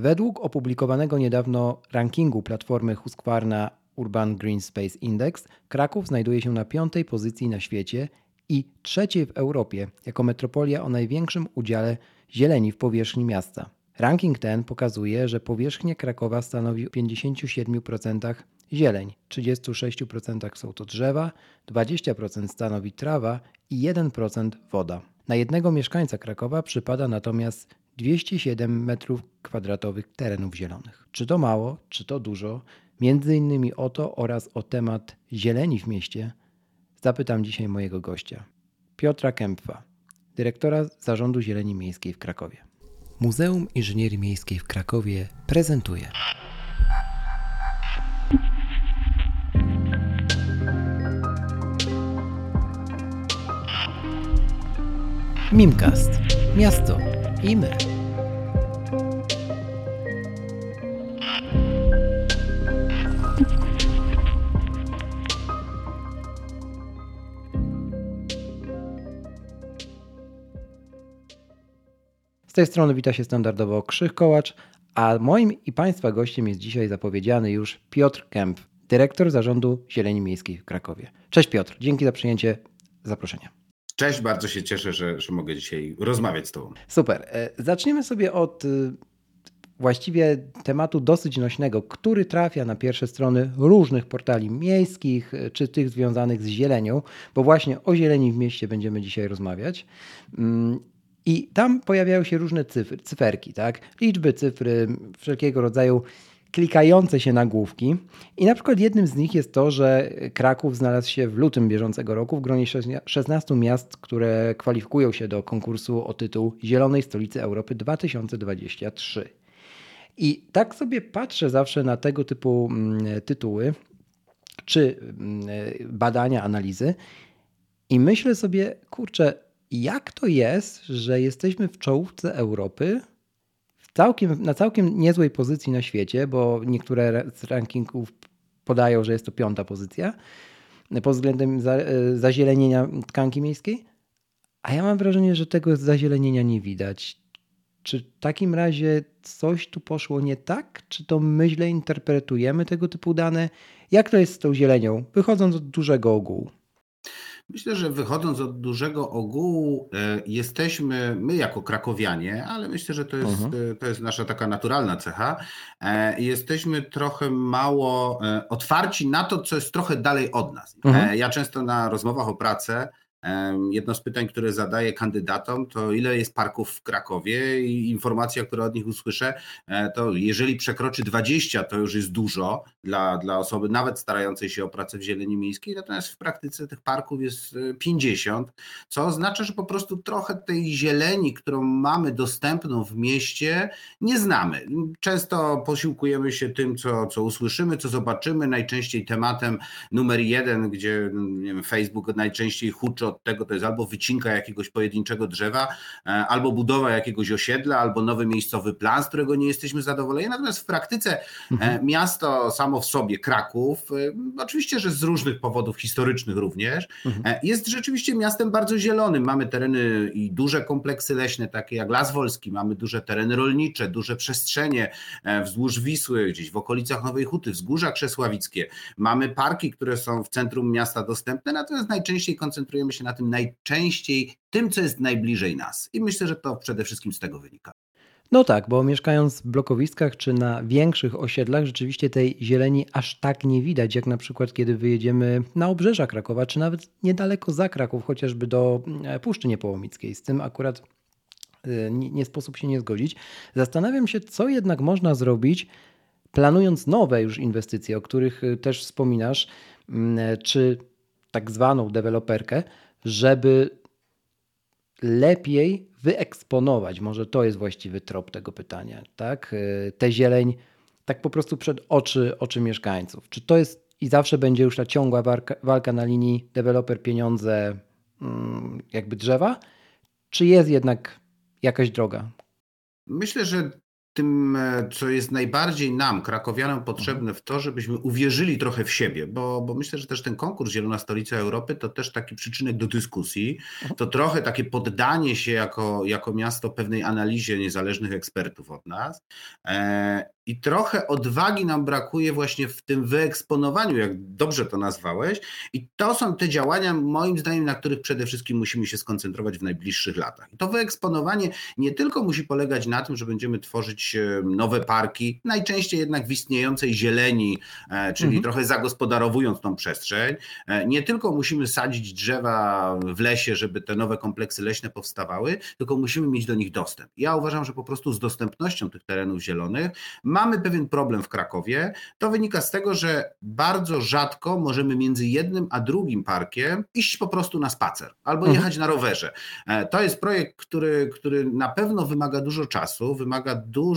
Według opublikowanego niedawno rankingu platformy Husqvarna Urban Green Space Index, Kraków znajduje się na piątej pozycji na świecie i trzeciej w Europie jako metropolia o największym udziale zieleni w powierzchni miasta. Ranking ten pokazuje, że powierzchnia Krakowa stanowi w 57% zieleń, 36% są to drzewa, 20% stanowi trawa i 1% woda. Na jednego mieszkańca Krakowa przypada natomiast 207 m2 terenów zielonych. Czy to mało, czy to dużo? Między innymi o to oraz o temat zieleni w mieście zapytam dzisiaj mojego gościa, Piotra Kępfa, dyrektora Zarządu Zieleni Miejskiej w Krakowie. Muzeum Inżynierii Miejskiej w Krakowie prezentuje. Mimcast. Miasto i my. Z tej strony wita się standardowo Krzych Kołacz, a moim i Państwa gościem jest dzisiaj zapowiedziany już Piotr Kemp, dyrektor Zarządu Zieleni Miejskiej w Krakowie. Cześć Piotr, dzięki za przyjęcie zaproszenia. Cześć, bardzo się cieszę, że, że mogę dzisiaj rozmawiać z Tobą. Super. E, zaczniemy sobie od y, właściwie tematu dosyć nośnego, który trafia na pierwsze strony różnych portali miejskich y, czy tych związanych z zielenią, bo właśnie o zieleni w mieście będziemy dzisiaj rozmawiać. I tam pojawiają się różne cyfry, cyferki, tak? Liczby, cyfry, wszelkiego rodzaju klikające się nagłówki. I na przykład jednym z nich jest to, że Kraków znalazł się w lutym bieżącego roku w gronie 16 miast, które kwalifikują się do konkursu o tytuł Zielonej Stolicy Europy 2023. I tak sobie patrzę zawsze na tego typu mm, tytuły czy mm, badania, analizy i myślę sobie, kurczę, jak to jest, że jesteśmy w czołówce Europy całkiem, na całkiem niezłej pozycji na świecie, bo niektóre z rankingów podają, że jest to piąta pozycja pod względem za, e, zazielenienia tkanki miejskiej, a ja mam wrażenie, że tego zazielenienia nie widać. Czy w takim razie coś tu poszło nie tak? Czy to my źle interpretujemy tego typu dane? Jak to jest z tą zielenią, wychodząc od dużego ogółu? Myślę, że wychodząc od dużego ogółu, e, jesteśmy my jako krakowianie, ale myślę, że to jest, mhm. E, to jest nasza taka naturalna cecha. E, jesteśmy trochę mało otwarci na to, co jest trochę dalej od nas. Mhm. Ja często na rozmowach o pracę Jedno z pytań, które zadaję kandydatom, to ile jest parków w Krakowie i informacja, którą od nich usłyszę, e, to jeżeli przekroczy 20, to już jest dużo dla, dla osoby nawet starającej się o pracę w zieleni miejskiej, natomiast w praktyce tych parków jest 50, e, co oznacza, że po prostu trochę tej zieleni, którą mamy dostępną w mieście, nie znamy. Często posiłkujemy się tym, co, co usłyszymy, co zobaczymy, najczęściej tematem numer jeden, gdzie wiem, Facebook najczęściej huczy od tego to jest albo wycinka jakiegoś pojedynczego drzewa, e, albo budowa jakiegoś osiedla, albo nowy miejscowy plan, z którego nie jesteśmy zadowoleni. Natomiast w praktyce e, mhm. miasto samo w sobie, Kraków, e, oczywiście, że z różnych powodów historycznych również, mhm. jest rzeczywiście miastem bardzo zielonym. Mamy tereny i duże kompleksy leśne, takie jak Las Wolski, mamy duże tereny rolnicze, duże przestrzenie wzdłuż Wisły, gdzieś w okolicach Nowej Huty, wzgórza krzesławickie. Mamy parki, które są w centrum miasta dostępne, natomiast najczęściej koncentrujemy się się na tym najczęściej, tym, co jest najbliżej nas. I myślę, że to przede wszystkim z tego wynika. No tak, bo mieszkając w blokowiskach czy na większych osiedlach, rzeczywiście tej zieleni aż tak nie widać, jak na przykład kiedy wyjedziemy na obrzeża Krakowa, czy nawet niedaleko za Kraków, chociażby do e, Puszczy Niepołomickiej. Z tym akurat e, nie, nie sposób się nie zgodzić. Zastanawiam się, co jednak można zrobić, planując nowe już inwestycje, o których e, też wspominasz, czy tak zwaną deweloperkę, żeby lepiej wyeksponować, może to jest właściwy trop tego pytania, tak? Y, tę zieleń tak po prostu przed oczy, oczy mieszkańców. Czy to jest i zawsze będzie już ta ciągła walka, walka na linii deweloper, pieniądze, mm, jakby drzewa? Czy jest jednak jakaś droga? Myślę, że tym, e, co jest najbardziej nam, krakowianom, potrzebne w to, żebyśmy uwierzyli trochę w siebie, bo, bo myślę, że też ten konkurs Zielona Stolica Europy to też taki przyczynek do dyskusji, to trochę takie poddanie się jako, jako miasto pewnej analizie niezależnych ekspertów od nas. E, I trochę odwagi nam brakuje właśnie w tym wyeksponowaniu, jak dobrze to nazwałeś. I to są te działania, moim zdaniem, na których przede wszystkim musimy się skoncentrować w najbliższych latach. I to wyeksponowanie nie tylko musi polegać na tym, że będziemy tworzyć e, nowe parki, najczęściej jednak w istniejącej zieleni, e, czyli mhm. trochę zagospodarowując tą przestrzeń. E, nie tylko musimy sadzić drzewa w lesie, żeby te nowe kompleksy leśne powstawały, tylko musimy mieć do nich dostęp. Ja uważam, że po prostu z dostępnością tych terenów zielonych mamy pewien problem w Krakowie. To wynika z tego, że bardzo rzadko możemy między jednym a drugim parkiem iść po prostu na spacer albo mhm. jechać na rowerze. To jest projekt, który, który na pewno wymaga dużo czasu, wymaga dużo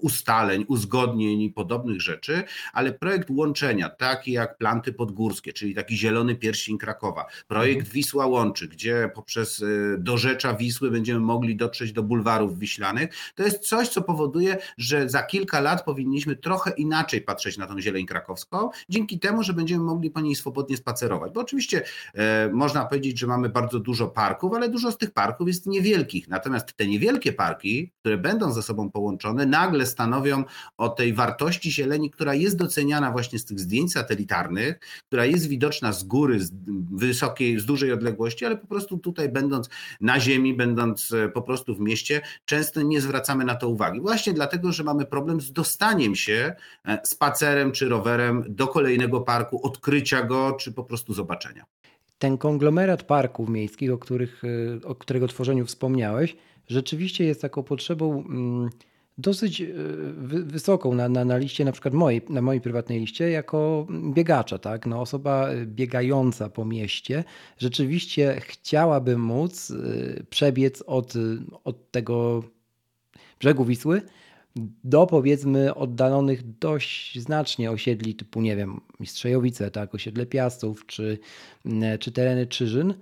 ustaleń, uzgodnień i podobnych rzeczy, ale projekt łączenia, taki jak Planty Podgórskie, czyli taki zielony pierścień Krakowa, projekt mhm. Wisła Łączy, gdzie poprzez y, dorzecza Wisły będziemy mogli dotrzeć do bulwarów wiślanych, to jest coś, co powoduje, że za kilka lat powinniśmy trochę inaczej patrzeć na tą zieleń krakowską, dzięki temu, że będziemy mogli po niej swobodnie spacerować. Bo oczywiście e, można powiedzieć, że mamy bardzo dużo parków, ale dużo z tych parków jest niewielkich. Natomiast te niewielkie parki, które będą ze sobą połączone, nagle stanowią o tej wartości zieleni, która jest doceniana właśnie z tych zdjęć satelitarnych, która jest widoczna z góry, z wysokiej, z dużej odległości, ale po prostu tutaj będąc na ziemi, będąc e, po prostu w mieście, często nie zwracamy na to uwagi. Właśnie dlatego, że mamy problem z dostaniem się e, spacerem czy rowerem do kolejnego parku, odkrycia go, czy po prostu zobaczenia. Ten konglomerat parków miejskich, o, których, e, o którego tworzeniu wspomniałeś, rzeczywiście jest taką potrzebą mm, dosyć e, wysoką na, na, na liście, na przykład mojej, na mojej prywatnej liście, jako biegacza, tak? No, osoba biegająca po mieście rzeczywiście chciałaby móc e, przebiec od, od tego brzegu Wisły do powiedzmy oddalonych dość znacznie osiedli typu, nie wiem, Mistrzejowice, tak, osiedle Piastów czy, czy tereny Czyżyn,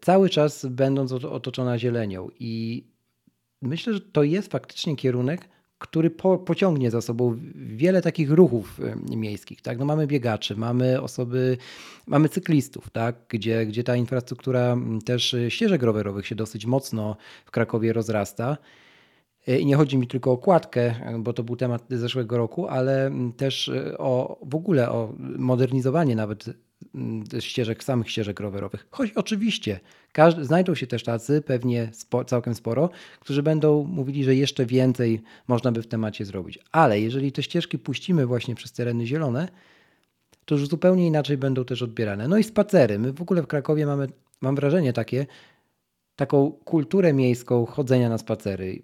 cały czas będąc otoczona zielenią. I myślę, że to jest faktycznie kierunek, który po, pociągnie za sobą wiele takich ruchów miejskich. Tak? No mamy biegaczy, mamy osoby, mamy cyklistów, tak? gdzie, gdzie ta infrastruktura też ścieżek rowerowych się dosyć mocno w Krakowie rozrasta. I nie chodzi mi tylko o kładkę, bo to był temat zeszłego roku, ale też o w ogóle o modernizowanie nawet ścieżek, samych ścieżek rowerowych. Choć oczywiście każdy, znajdą się też tacy, pewnie spo, całkiem sporo, którzy będą mówili, że jeszcze więcej można by w temacie zrobić. Ale jeżeli te ścieżki puścimy właśnie przez tereny zielone, to już zupełnie inaczej będą też odbierane. No i spacery. My w ogóle w Krakowie mamy, mam wrażenie takie, taką kulturę miejską chodzenia na spacery.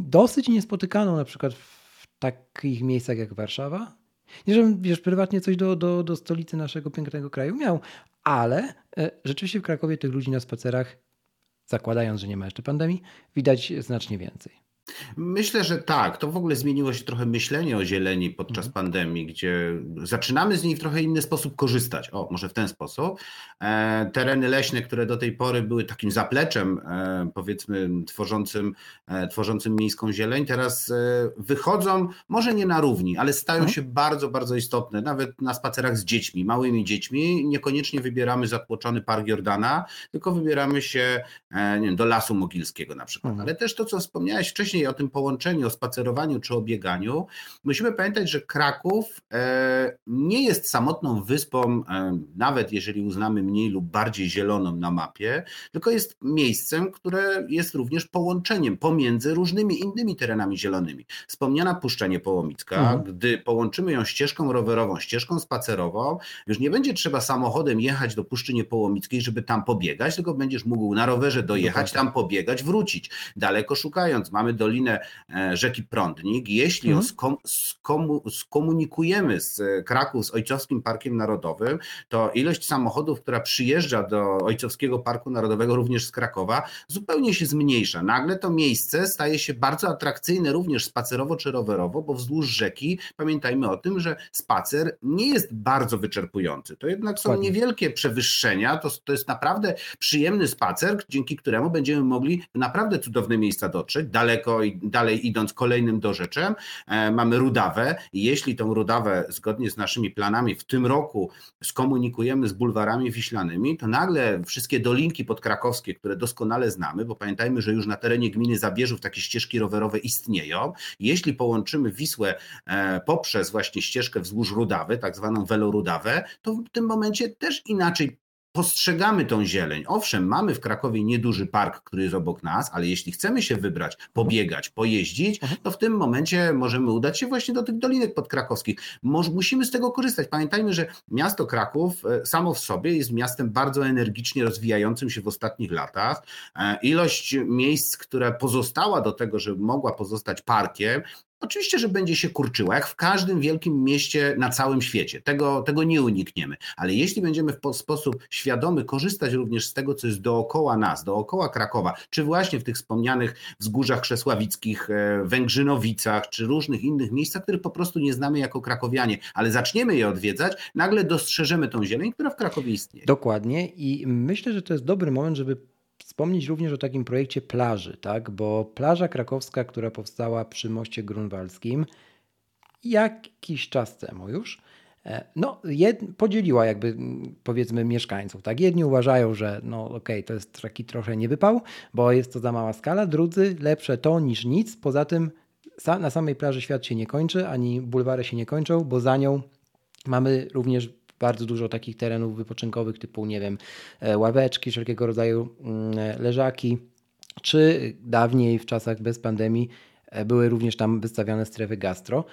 Dosyć niespotykaną na przykład w takich miejscach jak Warszawa. Nie, żebym wiesz, prywatnie coś do, do, do stolicy naszego pięknego kraju miał, ale e, rzeczywiście w Krakowie tych ludzi na spacerach, zakładając, że nie ma jeszcze pandemii, widać znacznie więcej. Myślę, że tak. To w ogóle zmieniło się trochę myślenie o zieleni podczas mhm. pandemii, gdzie zaczynamy z niej w trochę inny sposób korzystać. O, może w ten sposób. E, tereny leśne, które do tej pory były takim zapleczem, e, powiedzmy, tworzącym, e, tworzącym miejską zieleń, teraz e, wychodzą, może nie na równi, ale stają mhm. się bardzo, bardzo istotne. Nawet na spacerach z dziećmi, małymi dziećmi. Niekoniecznie wybieramy zatłoczony park Jordana, tylko wybieramy się e, nie wiem, do Lasu Mogilskiego na przykład. Mhm. Ale też to, co wspomniałeś wcześniej, wcześniej o tym połączeniu, o spacerowaniu czy o bieganiu, musimy pamiętać, że Kraków e, nie jest samotną wyspą, e, nawet jeżeli uznamy mniej lub bardziej zieloną na mapie, tylko jest miejscem, które jest również połączeniem pomiędzy różnymi innymi terenami zielonymi. Wspomniana Puszcza Niepołomicka, mhm. gdy połączymy ją ścieżką rowerową, ścieżką spacerową, już nie będzie trzeba samochodem jechać do Puszczy Niepołomickiej, żeby tam pobiegać, tylko będziesz mógł na rowerze dojechać, tam pobiegać, wrócić. Daleko szukając, mamy do dolinę e, rzeki Prądnik, jeśli mhm. skom, skomu, skomunikujemy z Kraków z Ojcowskim Parkiem Narodowym, to ilość samochodów, która przyjeżdża do Ojcowskiego Parku Narodowego, również z Krakowa, zupełnie się zmniejsza. Nagle to miejsce staje się bardzo atrakcyjne również spacerowo czy rowerowo, bo wzdłuż rzeki pamiętajmy o tym, że spacer nie jest bardzo wyczerpujący. To jednak są niewielkie przewyższenia, to, to jest naprawdę przyjemny spacer, dzięki któremu będziemy mogli w naprawdę cudowne miejsca dotrzeć, daleko daleko i dalej idąc kolejnym dorzeczem, mamy Rudawę. Jeśli tą Rudawę zgodnie z naszymi planami w tym roku skomunikujemy z bulwarami wiślanymi, to nagle wszystkie dolinki podkrakowskie, które doskonale znamy, bo pamiętajmy, że już na terenie gminy Zabierzów takie ścieżki rowerowe istnieją. Jeśli połączymy Wisłę poprzez właśnie ścieżkę wzdłuż Rudawy, tak zwaną welorudawę, to w tym momencie też inaczej postrzegamy tą zieleń. Owszem, mamy w Krakowie nieduży park, który jest obok nas, ale jeśli chcemy się wybrać, pobiegać, pojeździć, mhm. to w tym momencie możemy udać się właśnie do tych dolinek podkrakowskich. Musimy z tego korzystać. Pamiętajmy, że miasto Kraków e, samo w sobie jest miastem bardzo energicznie rozwijającym się w ostatnich latach. E, ilość miejsc, która pozostała do tego, żeby mogła pozostać parkiem, Oczywiście, że będzie się kurczyła, jak w każdym wielkim mieście na całym świecie. Tego, tego nie unikniemy. Ale jeśli będziemy w sposób świadomy korzystać również z tego, co jest dookoła nas, dookoła Krakowa, czy właśnie w tych wspomnianych wzgórzach krzesławickich, e, Węgrzynowicach, czy różnych innych miejscach, których po prostu nie znamy jako krakowianie, ale zaczniemy je odwiedzać, nagle dostrzeżemy tą zieleń, która w Krakowie istnieje. Dokładnie i myślę, że to jest dobry moment, żeby wspomnieć również o takim projekcie plaży, tak? bo plaża krakowska, która powstała przy moście grunwaldzkim jakiś czas temu już, e, no, jed, podzieliła jakby powiedzmy mieszkańców. Tak? Jedni uważają, że no okay, to jest taki trochę niewypał, bo jest to za mała skala, drudzy lepsze to niż nic. Poza tym na samej plaży świat się nie kończy, ani bulwary się nie kończą, bo za nią mamy również bardzo dużo takich terenów wypoczynkowych typu, nie wiem, e, ławeczki, wszelkiego rodzaju mm, e, leżaki, czy dawniej w czasach bez pandemii e, były również tam wystawiane strefy gastro.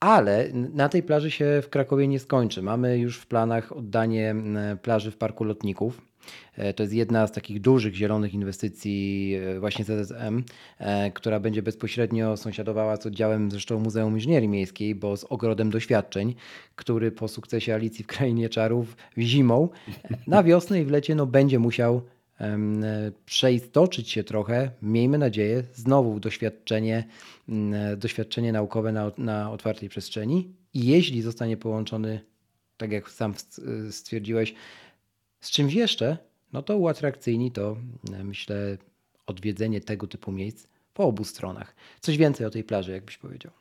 Ale na tej plaży się w Krakowie nie skończy. Mamy już w planach oddanie plaży w Parku Lotników. E, to jest jedna z takich dużych zielonych inwestycji e, właśnie ZSM, e, która będzie bezpośrednio sąsiadowała z oddziałem zresztą Muzeum Inżynierii Miejskiej, bo z ogrodem doświadczeń, który po sukcesie Alicji w Krainie Czarów zimą na wiosnę i w lecie no, będzie musiał przeistoczyć się trochę, miejmy nadzieję, znowu doświadczenie, doświadczenie naukowe na, na otwartej przestrzeni. I jeśli zostanie połączony, tak jak sam stwierdziłeś, z czymś jeszcze, no to uatrakcyjni to e, myślę odwiedzenie tego typu miejsc po obu stronach. Coś więcej o tej plaży, jakbyś powiedział.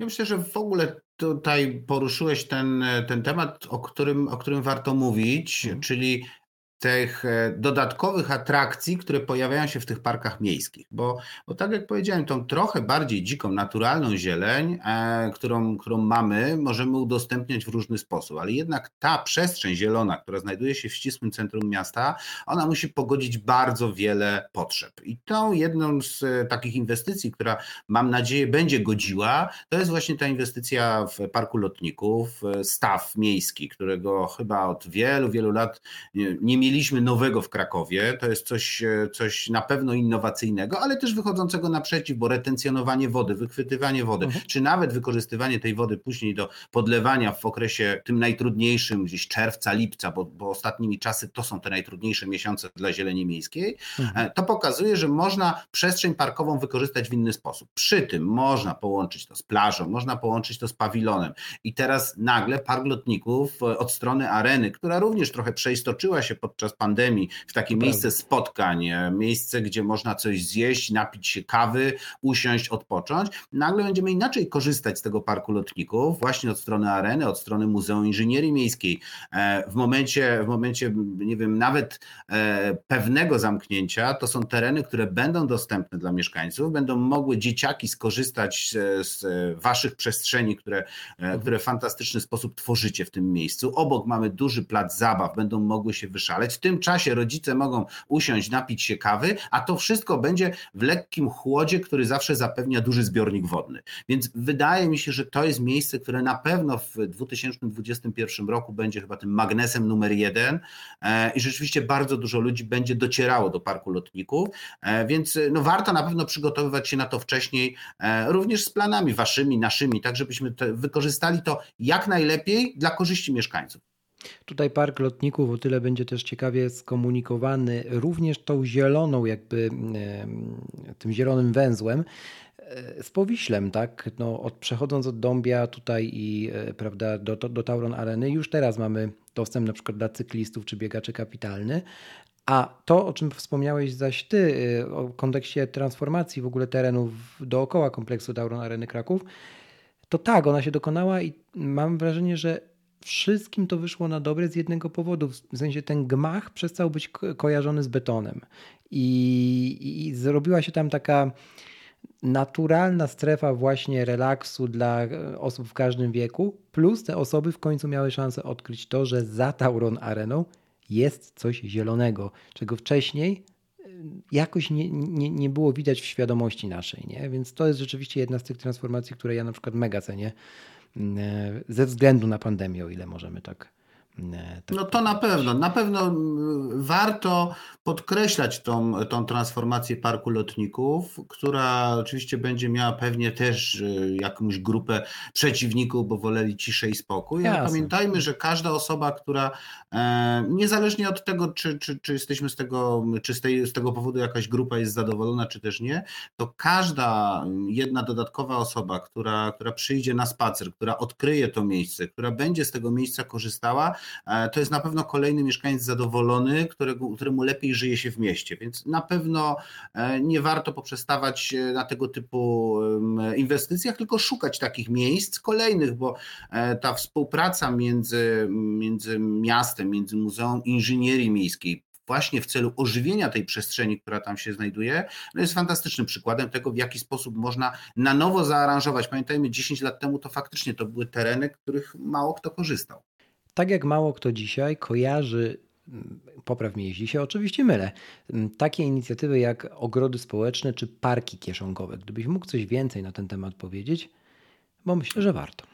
Ja myślę, że w ogóle tutaj poruszyłeś ten, ten temat, o którym, o którym warto mówić, hmm. czyli tych e, dodatkowych atrakcji, które pojawiają się w tych parkach miejskich. Bo, bo tak jak powiedziałem, tą trochę bardziej dziką, naturalną zieleń, e, którą, którą mamy, możemy udostępniać w różny sposób, ale jednak ta przestrzeń zielona, która znajduje się w ścisłym centrum miasta, ona musi pogodzić bardzo wiele potrzeb. I tą jedną z e, takich inwestycji, która mam nadzieję będzie godziła, to jest właśnie ta inwestycja w Parku Lotników, e, staw miejski, którego chyba od wielu, wielu lat nie, nie mieli mieliśmy nowego w Krakowie. To jest coś, e, coś na pewno innowacyjnego, ale też wychodzącego naprzeciw, bo retencjonowanie wody, wychwytywanie wody, mhm. czy nawet wykorzystywanie tej wody później do podlewania w okresie tym najtrudniejszym, gdzieś czerwca, lipca, bo, bo ostatnimi czasy to są te najtrudniejsze miesiące dla zieleni miejskiej, mhm. E, to pokazuje, że można przestrzeń parkową wykorzystać w inny sposób. Przy tym można połączyć to z plażą, można połączyć to z pawilonem. I teraz nagle park lotników e, od strony areny, która również trochę przeistoczyła się podczas podczas pandemii w takie miejsce spotkań, e, miejsce, gdzie można coś zjeść, napić się kawy, usiąść, odpocząć, nagle będziemy inaczej korzystać z tego parku lotników, właśnie od strony areny, od strony Muzeum Inżynierii Miejskiej. E, w momencie, w momencie nie wiem, nawet e, pewnego zamknięcia, to są tereny, które będą dostępne dla mieszkańców, będą mogły dzieciaki skorzystać z waszych przestrzeni, które, które w fantastyczny sposób tworzycie w tym miejscu. Obok mamy duży plac zabaw, będą mogły się wyszaleć w tym czasie rodzice mogą usiąść, napić się kawy, a to wszystko będzie w lekkim chłodzie, który zawsze zapewnia duży zbiornik wodny. Więc wydaje mi się, że to jest miejsce, które na pewno w 2021 roku będzie chyba tym magnesem numer jeden e, i rzeczywiście bardzo dużo ludzi będzie docierało do parku lotników, e, więc no warto na pewno przygotowywać się na to wcześniej, e, również z planami waszymi, naszymi, tak żebyśmy wykorzystali to jak najlepiej dla korzyści mieszkańców. Tutaj park lotników o tyle będzie też ciekawie skomunikowany również tą zieloną, jakby tym zielonym węzłem e, z Powiślem, tak? No, od, przechodząc od Dąbia tutaj i e, prawda, do, do Tauron Areny, już teraz mamy dostęp na przykład dla cyklistów czy biegaczy kapitalny, A to, o czym wspomniałeś zaś ty, y, o kontekście transformacji w ogóle terenów dookoła kompleksu Tauron Areny Kraków, to tak, ona się dokonała i mam wrażenie, że wszystkim to wyszło na dobre z jednego powodu. W sensie ten gmach przestał być ko kojarzony z betonem. I, I zrobiła się tam taka naturalna strefa właśnie relaksu dla e, osób w każdym wieku, plus te osoby w końcu miały szansę odkryć to, że za Tauron Areną jest coś zielonego, czego wcześniej e, jakoś nie, nie, nie było widać w świadomości naszej. Nie? Więc to jest rzeczywiście jedna z tych transformacji, które ja na przykład mega cenię ze względu na pandemię, o ile możemy tak tak no to na pewno. Na pewno mm, warto podkreślać tą, tą transformację parku lotników, która oczywiście będzie miała pewnie też y, jakąś grupę przeciwników, bo woleli ciszę i spokój. Ale pamiętajmy, że każda osoba, która e, niezależnie od tego, czy, czy, czy jesteśmy z tego, czy z, tej, z tego powodu jakaś grupa jest zadowolona, czy też nie, to każda jedna dodatkowa osoba, która, która przyjdzie na spacer, która odkryje to miejsce, która będzie z tego miejsca korzystała, E, to jest na pewno kolejny mieszkaniec zadowolony, którego, któremu lepiej żyje się w mieście. Więc na pewno e, nie warto poprzestawać e, na tego typu inwestycjach, tylko szukać takich miejsc kolejnych, bo ta współpraca między, między miastem, między Muzeum Inżynierii Miejskiej, właśnie w celu ożywienia tej przestrzeni, która tam się znajduje, no jest fantastycznym przykładem tego, w jaki sposób można na nowo zaaranżować. Pamiętajmy, 10 lat temu to faktycznie to były tereny, których mało kto korzystał. Tak jak mało kto dzisiaj kojarzy, mm, popraw mnie jeśli się oczywiście mylę, mm, takie inicjatywy jak ogrody społeczne czy parki kieszonkowe. Gdybyś mógł coś więcej na ten temat powiedzieć, bo myślę, że warto.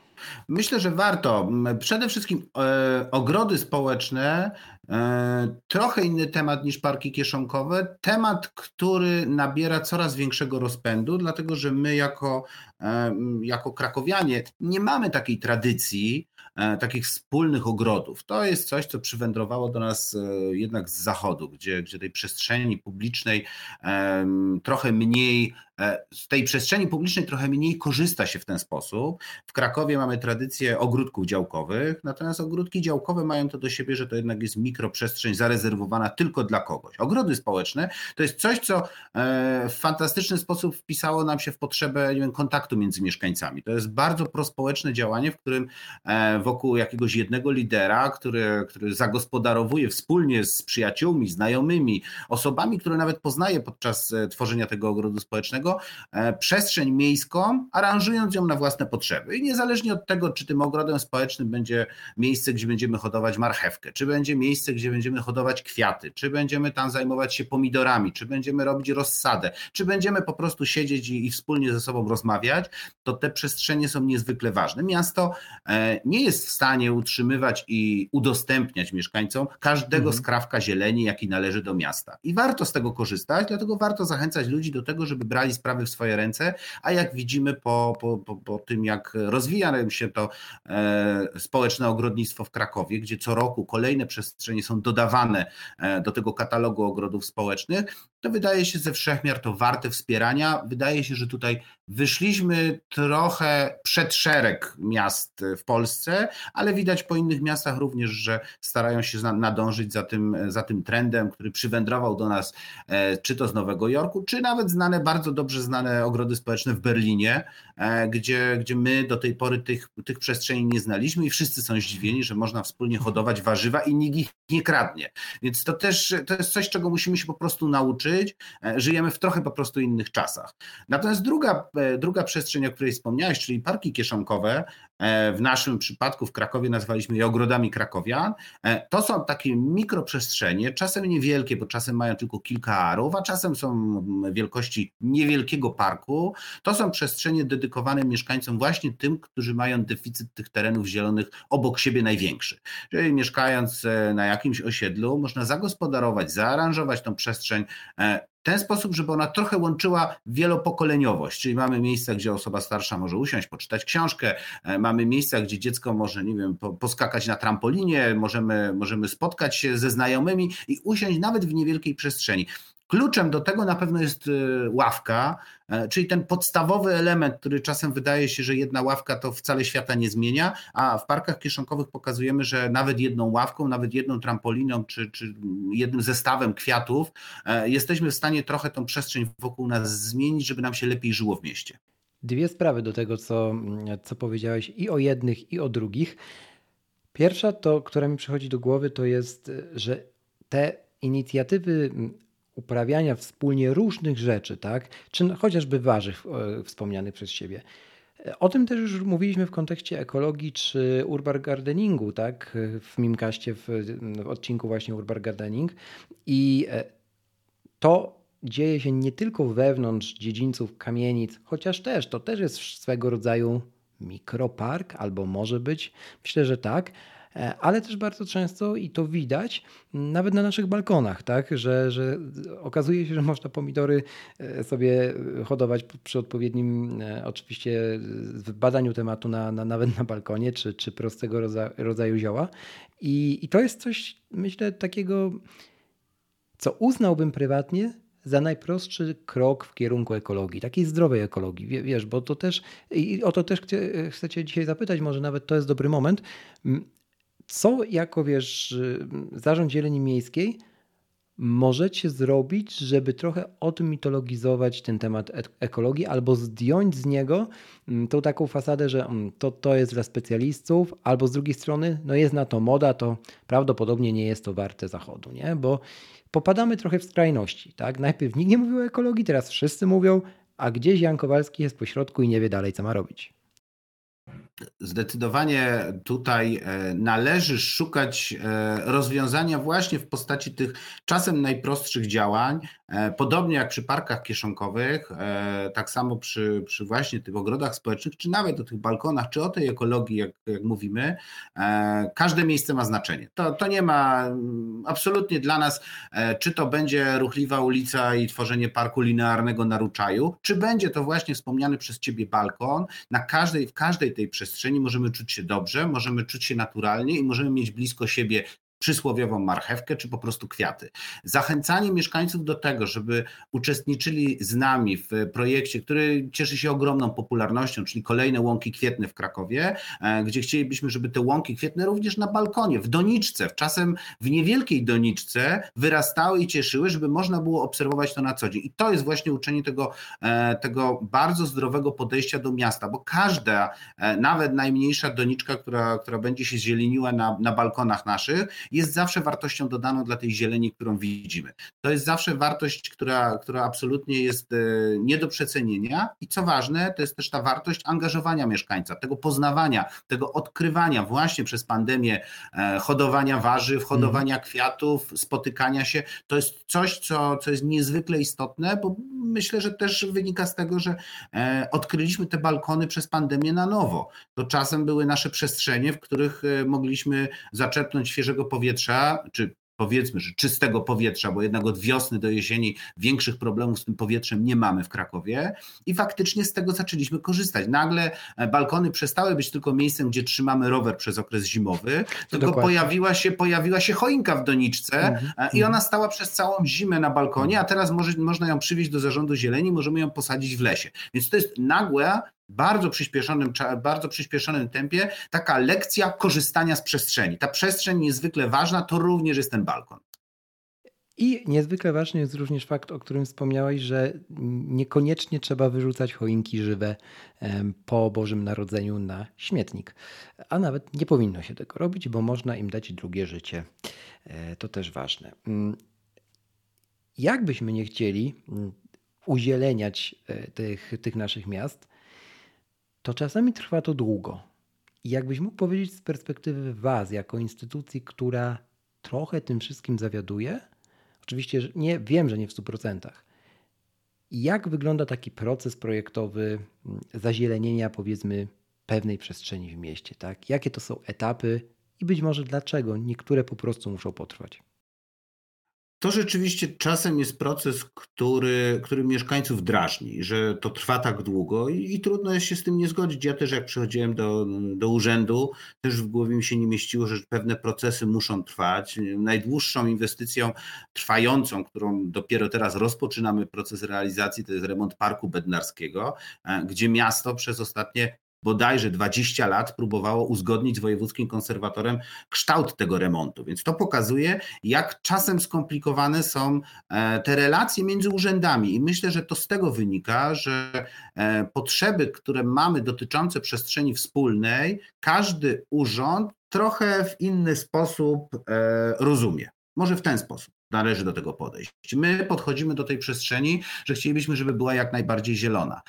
Myślę, że warto. Przede wszystkim e, ogrody społeczne, trochę inny temat niż parki kieszonkowe. Temat, który nabiera coraz większego rozpędu, dlatego że my jako, e, jako krakowianie nie mamy takiej tradycji E, takich wspólnych ogrodów. To jest coś, co przywędrowało do nas e, jednak z zachodu, gdzie, gdzie tej przestrzeni publicznej trochę mniej E, z tej przestrzeni publicznej trochę mniej korzysta się w ten sposób. W Krakowie mamy tradycję ogródków działkowych, natomiast ogródki działkowe mają to do siebie, że to jednak jest mikroprzestrzeń zarezerwowana tylko dla kogoś. Ogrody społeczne to jest coś, co e, w fantastyczny sposób wpisało nam się w potrzebę wiem, kontaktu między mieszkańcami. To jest bardzo prospołeczne działanie, w którym e, wokół jakiegoś jednego lidera, który, który zagospodarowuje wspólnie z przyjaciółmi, znajomymi, osobami, które nawet poznaje podczas tworzenia tego ogrodu społecznego, E, przestrzeń miejską, aranżując ją na własne potrzeby. I niezależnie od tego, czy tym ogrodem społecznym będzie miejsce, gdzie będziemy hodować marchewkę, czy będzie miejsce, gdzie będziemy hodować kwiaty, czy będziemy tam zajmować się pomidorami, czy będziemy robić rozsadę, czy będziemy po prostu siedzieć i, i wspólnie ze sobą rozmawiać, to te przestrzenie są niezwykle ważne. Miasto e, nie jest w stanie utrzymywać i udostępniać mieszkańcom każdego mhm. skrawka zieleni, jaki należy do miasta. I warto z tego korzystać, dlatego warto zachęcać ludzi do tego, żeby brali sprawy w swoje ręce, a jak widzimy po, po, po, po tym, jak rozwija się to e, społeczne ogrodnictwo w Krakowie, gdzie co roku kolejne przestrzenie są dodawane e, do tego katalogu ogrodów społecznych, to wydaje się ze wszechmiar to warte wspierania. Wydaje się, że tutaj wyszliśmy trochę przed szereg miast w Polsce, ale widać po innych miastach również, że starają się nadążyć za tym, za tym trendem, który przywędrował do nas e, czy to z Nowego Jorku, czy nawet znane, bardzo dobrze znane ogrody społeczne w Berlinie, e, gdzie, gdzie my do tej pory tych, tych przestrzeni nie znaliśmy i wszyscy są zdziwieni, że można wspólnie hodować warzywa i nikt ich nie kradnie. Więc to też to jest coś, czego musimy się po prostu nauczyć. E, żyjemy w trochę po prostu innych czasach. Natomiast druga, e, druga przestrzeń, o której wspomniałeś, czyli parki kieszonkowe, w naszym przypadku w Krakowie nazwaliśmy je ogrodami krakowian. To są takie mikroprzestrzenie, czasem niewielkie, bo czasem mają tylko kilka arów, a czasem są wielkości niewielkiego parku. To są przestrzenie dedykowane mieszkańcom właśnie tym, którzy mają deficyt tych terenów zielonych obok siebie największy. Czyli mieszkając na jakimś osiedlu, można zagospodarować, zaaranżować tą przestrzeń ten sposób, żeby ona trochę łączyła wielopokoleniowość, czyli mamy miejsca, gdzie osoba starsza może usiąść, poczytać książkę, e, mamy miejsca, gdzie dziecko może, nie wiem, poskakać na trampolinie, możemy, możemy spotkać się ze znajomymi i usiąść nawet w niewielkiej przestrzeni. Kluczem do tego na pewno jest ławka, czyli ten podstawowy element, który czasem wydaje się, że jedna ławka to wcale świata nie zmienia, a w parkach kieszonkowych pokazujemy, że nawet jedną ławką, nawet jedną trampoliną czy, czy jednym zestawem kwiatów jesteśmy w stanie trochę tą przestrzeń wokół nas zmienić, żeby nam się lepiej żyło w mieście. Dwie sprawy do tego, co, co powiedziałeś i o jednych, i o drugich. Pierwsza, to, która mi przychodzi do głowy, to jest, że te inicjatywy uprawiania wspólnie różnych rzeczy, tak, czy chociażby warzyw e, wspomnianych przez Ciebie. O tym też już mówiliśmy w kontekście ekologii czy urban gardeningu, tak, w Mimkaście, w, w odcinku właśnie urban gardening. I e, to dzieje się nie tylko wewnątrz dziedzińców kamienic, chociaż też to też jest swego rodzaju mikropark, albo może być, myślę, że tak, e, ale też bardzo często i to widać nawet na naszych balkonach, tak, że, że okazuje się, że można pomidory e, sobie hodować przy odpowiednim e, oczywiście badaniu tematu na, na, nawet na balkonie, czy, czy prostego rodzaju zioła i, i to jest coś, myślę, takiego, co uznałbym prywatnie za najprostszy krok w kierunku ekologii, takiej zdrowej ekologii. Wiesz, bo to też, i o to też chcecie dzisiaj zapytać, może nawet to jest dobry moment. Co jako, wiesz, zarząd zieleni miejskiej możecie zrobić, żeby trochę odmitologizować ten temat ekologii albo zdjąć z niego tą taką fasadę, że to, to jest dla specjalistów, albo z drugiej strony, no jest na to moda, to prawdopodobnie nie jest to warte zachodu, nie? Bo popadamy trochę w skrajności. Tak? Najpierw nikt nie mówił o ekologii, teraz wszyscy mówią, a gdzieś Jan Kowalski jest pośrodku i nie wie dalej, co ma robić. Zdecydowanie tutaj e, należy szukać e, rozwiązania właśnie w postaci tych czasem najprostszych działań, e, podobnie jak przy parkach kieszonkowych, tak samo przy, przy właśnie tych ogrodach społecznych, czy nawet o tych balkonach, czy o tej ekologii, jak, jak mówimy. Każde miejsce ma znaczenie. To, to nie ma mm, absolutnie dla nas, czy to będzie ruchliwa ulica i tworzenie parku linearnego na Ruczaju, czy będzie to właśnie wspomniany przez Ciebie balkon na każdej, w każdej tej przestrzeni przestrzeni możemy czuć się dobrze, możemy czuć się naturalnie i możemy mieć blisko siebie przysłowiową marchewkę, czy po prostu kwiaty. Zachęcanie mieszkańców do tego, żeby uczestniczyli z nami w projekcie, który cieszy się ogromną popularnością, czyli kolejne łąki kwietne w Krakowie, e, gdzie chcielibyśmy, żeby te łąki kwietne również na balkonie, w doniczce, czasem w niewielkiej doniczce wyrastały i cieszyły, żeby można było obserwować to na co dzień. I to jest właśnie uczenie tego, e, tego bardzo zdrowego podejścia do miasta, bo każda, e, nawet najmniejsza doniczka, która, która będzie się zieleniła na, na balkonach naszych, jest zawsze wartością dodaną dla tej zieleni, którą widzimy. To jest zawsze wartość, która, która absolutnie jest e, nie do przecenienia i co ważne, to jest też ta wartość angażowania mieszkańca, tego poznawania, tego odkrywania właśnie przez pandemię e, hodowania warzyw, hodowania mm. kwiatów, spotykania się. To jest coś, co, co jest niezwykle istotne, bo myślę, że też wynika z tego, że e, odkryliśmy te balkony przez pandemię na nowo. To czasem były nasze przestrzenie, w których mogliśmy zaczerpnąć świeżego powietrza, powietrza, czy powiedzmy, że czystego powietrza, bo jednak od wiosny do jesieni większych problemów z tym powietrzem nie mamy w Krakowie i faktycznie z tego zaczęliśmy korzystać. Nagle e, balkony przestały być tylko miejscem, gdzie trzymamy rower przez okres zimowy, tylko pojawiła się, pojawiła się choinka w doniczce mm -hmm. i ona stała przez całą zimę na balkonie, a teraz może, można ją przywieźć do zarządu zieleni, możemy ją posadzić w lesie. Więc to jest nagłe bardzo przyspieszonym, bardzo przyspieszonym tempie taka lekcja korzystania z przestrzeni. Ta przestrzeń niezwykle ważna, to również jest ten balkon. I niezwykle ważny jest również fakt, o którym wspomniałeś, że niekoniecznie trzeba wyrzucać choinki żywe po Bożym Narodzeniu na śmietnik. A nawet nie powinno się tego robić, bo można im dać drugie życie. E, to też ważne. Mm, jakbyśmy nie chcieli mm, uzieleniać e, tych, tych naszych miast, to czasami trwa to długo. I jakbyś mógł powiedzieć z perspektywy Was, jako instytucji, która trochę tym wszystkim zawiaduje, oczywiście nie, wiem, że nie w 100%, jak wygląda taki proces projektowy mm, zazielenienia, powiedzmy, pewnej przestrzeni w mieście, tak? Jakie to są etapy i być może dlaczego niektóre po prostu muszą potrwać? To rzeczywiście czasem jest proces, który, który mieszkańców drażni, że to trwa tak długo i, i, trudno jest się z tym nie zgodzić. Ja też jak przychodziłem do, do urzędu, też w głowie mi się nie mieściło, że pewne procesy muszą trwać. Najdłuższą inwestycją trwającą, którą dopiero teraz rozpoczynamy proces realizacji, to jest remont Parku Bednarskiego, e, gdzie miasto przez ostatnie bodajże 20 lat próbowało uzgodnić z wojewódzkim konserwatorem kształt tego remontu. Więc to pokazuje, jak czasem skomplikowane są e, te relacje między urzędami. I myślę, że to z tego wynika, że e, potrzeby, które mamy dotyczące przestrzeni wspólnej, każdy urząd trochę w inny sposób e, rozumie. Może w ten sposób należy do tego podejść. My podchodzimy do tej przestrzeni, że chcielibyśmy, żeby była jak najbardziej zielona.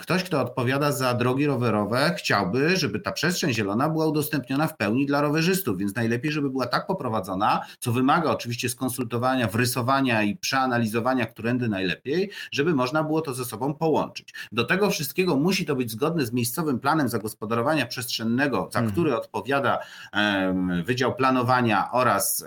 Ktoś, kto odpowiada za drogi rowerowe, chciałby, żeby ta przestrzeń zielona była udostępniona w pełni dla rowerzystów, więc najlepiej, żeby była tak poprowadzona, co wymaga oczywiście skonsultowania, wrysowania i przeanalizowania, którędy najlepiej, żeby można było to ze sobą połączyć. Do tego wszystkiego musi to być zgodne z miejscowym planem zagospodarowania przestrzennego, za mhm. który odpowiada Wydział Planowania oraz,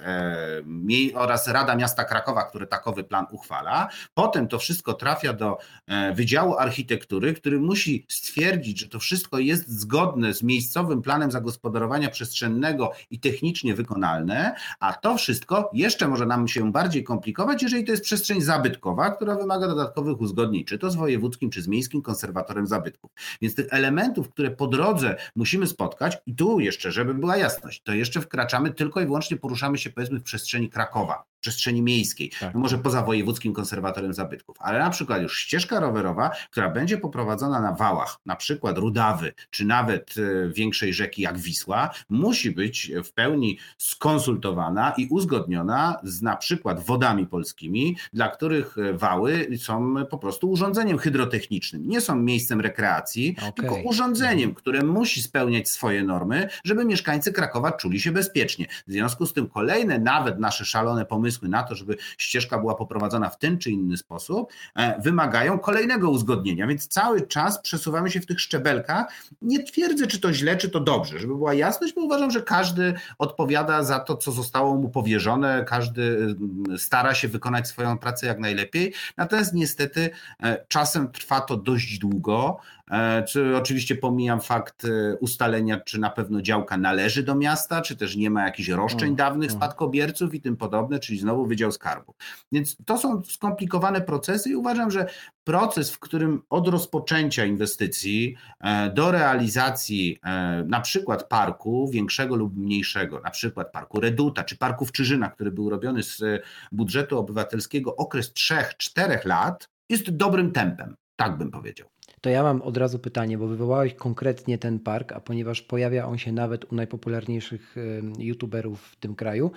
oraz Rada Rada Miasta Krakowa, który takowy plan uchwala. Potem to wszystko trafia do e, Wydziału Architektury, który musi stwierdzić, że to wszystko jest zgodne z miejscowym planem zagospodarowania przestrzennego i technicznie wykonalne, a to wszystko jeszcze może nam się bardziej komplikować, jeżeli to jest przestrzeń zabytkowa, która wymaga dodatkowych uzgodnień, czy to z wojewódzkim, czy z miejskim konserwatorem zabytków. Więc tych elementów, które po drodze musimy spotkać, i tu jeszcze, żeby była jasność, to jeszcze wkraczamy tylko i wyłącznie poruszamy się powiedzmy w przestrzeni Krakowa przestrzeni miejskiej, tak. no może poza wojewódzkim konserwatorem zabytków, ale na przykład już ścieżka rowerowa, która będzie poprowadzona na wałach, na przykład Rudawy, czy nawet e, większej rzeki jak Wisła, musi być w pełni skonsultowana i uzgodniona z na przykład wodami polskimi, dla których e, wały są po prostu urządzeniem hydrotechnicznym, nie są miejscem rekreacji, okay. tylko urządzeniem, mhm. które musi spełniać swoje normy, żeby mieszkańcy Krakowa czuli się bezpiecznie. W związku z tym kolejne, nawet nasze szalone pomysły, pomysły na to, żeby ścieżka była poprowadzona w ten czy inny sposób, e, wymagają kolejnego uzgodnienia, więc cały czas przesuwamy się w tych szczebelkach. Nie twierdzę, czy to źle, czy to dobrze, żeby była jasność, bo uważam, że każdy odpowiada za to, co zostało mu powierzone, każdy mm, stara się wykonać swoją pracę jak najlepiej, natomiast niestety e, czasem trwa to dość długo. E, czy oczywiście pomijam fakt e, ustalenia, czy na pewno działka należy do miasta, czy też nie ma jakichś roszczeń mm, dawnych mm. spadkobierców i tym podobne, czyli znowu Wydział Skarbu. Więc to są skomplikowane procesy i uważam, że proces, w którym od rozpoczęcia inwestycji e, do realizacji na przykład parku większego lub mniejszego, na przykład parku Reduta czy parku w Czyżynach, który był robiony z budżetu obywatelskiego okres 3-4 lat, jest dobrym tempem, tak bym powiedział. To ja mam od razu pytanie, bo wywołałeś konkretnie ten park, a ponieważ pojawia on się nawet u najpopularniejszych youtuberów w tym kraju,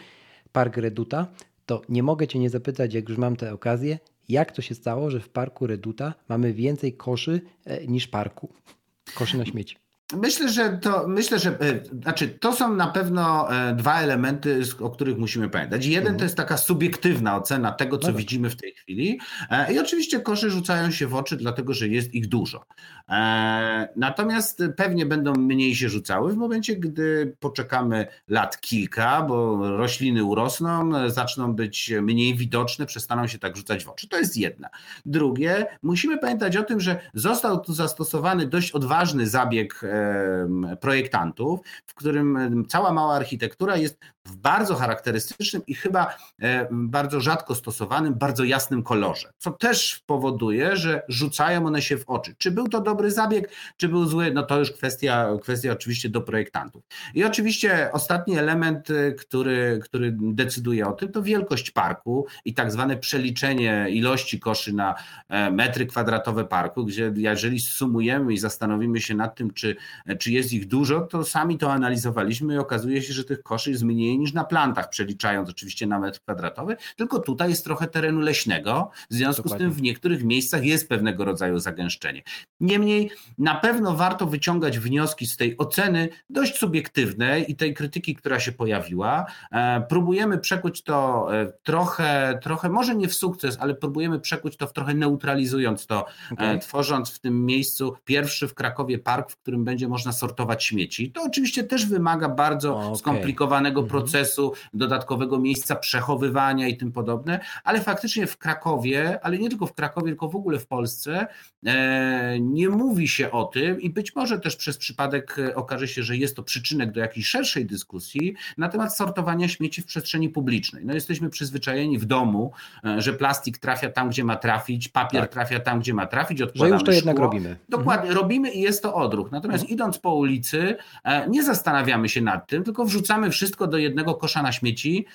Park Reduta, to nie mogę Cię nie zapytać, jak już mam tę okazję, jak to się stało, że w Parku Reduta mamy więcej koszy e, niż parku? Koszy na śmieci. Myślę, że to, myślę, że e, znaczy, to są na pewno e, dwa elementy, o których musimy pamiętać. Jeden mhm. to jest taka subiektywna ocena tego, co widzimy w tej chwili. E, I oczywiście kosze rzucają się w oczy, dlatego że jest ich dużo. Natomiast pewnie będą mniej się rzucały w momencie, gdy poczekamy lat kilka, bo rośliny urosną, zaczną być mniej widoczne, przestaną się tak rzucać w oczy. To jest jedna. Drugie, musimy pamiętać o tym, że został tu zastosowany dość odważny zabieg projektantów, w którym cała mała architektura jest w bardzo charakterystycznym i chyba bardzo rzadko stosowanym, bardzo jasnym kolorze, co też powoduje, że rzucają one się w oczy. Czy był to dobry zabieg, czy był zły, no to już kwestia, kwestia oczywiście do projektantów. I oczywiście ostatni element, y, który, który decyduje o tym, to wielkość parku i tak zwane przeliczenie ilości koszy na e, metry kwadratowe parku, gdzie jeżeli sumujemy i zastanowimy się nad tym, czy czy jest ich dużo, to sami to analizowaliśmy i okazuje się, że tych koszy jest mniej niż na plantach, przeliczając oczywiście na metr kwadratowy, tylko tutaj jest trochę terenu leśnego, w związku Dokładnie. z tym w niektórych miejscach jest pewnego rodzaju zagęszczenie. Niemniej na pewno warto wyciągać wnioski z tej oceny dość subiektywnej i tej krytyki, która się pojawiła. E, próbujemy przekuć to e, trochę, trochę może nie w sukces, ale próbujemy przekuć to w trochę neutralizując to, e, okay. tworząc w tym miejscu pierwszy w Krakowie park, w którym będzie będzie można sortować śmieci. To oczywiście też wymaga bardzo okay. skomplikowanego mhm. procesu, dodatkowego miejsca przechowywania i tym podobne, ale faktycznie w Krakowie, ale nie tylko w Krakowie, tylko w ogóle w Polsce e, nie mówi się o tym i być może też przez przypadek e, okaże się, że jest to przyczynek do jakiejś szerszej dyskusji na temat sortowania śmieci w przestrzeni publicznej. No jesteśmy przyzwyczajeni w domu, e, że plastik trafia tam, gdzie ma trafić, papier tak. trafia tam, gdzie ma trafić, odkładamy Że już to szkło. jednak robimy. Dokładnie, mhm. robimy i jest to odruch. Natomiast mhm. idąc po ulicy, nie zastanawiamy się nad tym, tylko wrzucamy wszystko do jednego kosza na śmieci,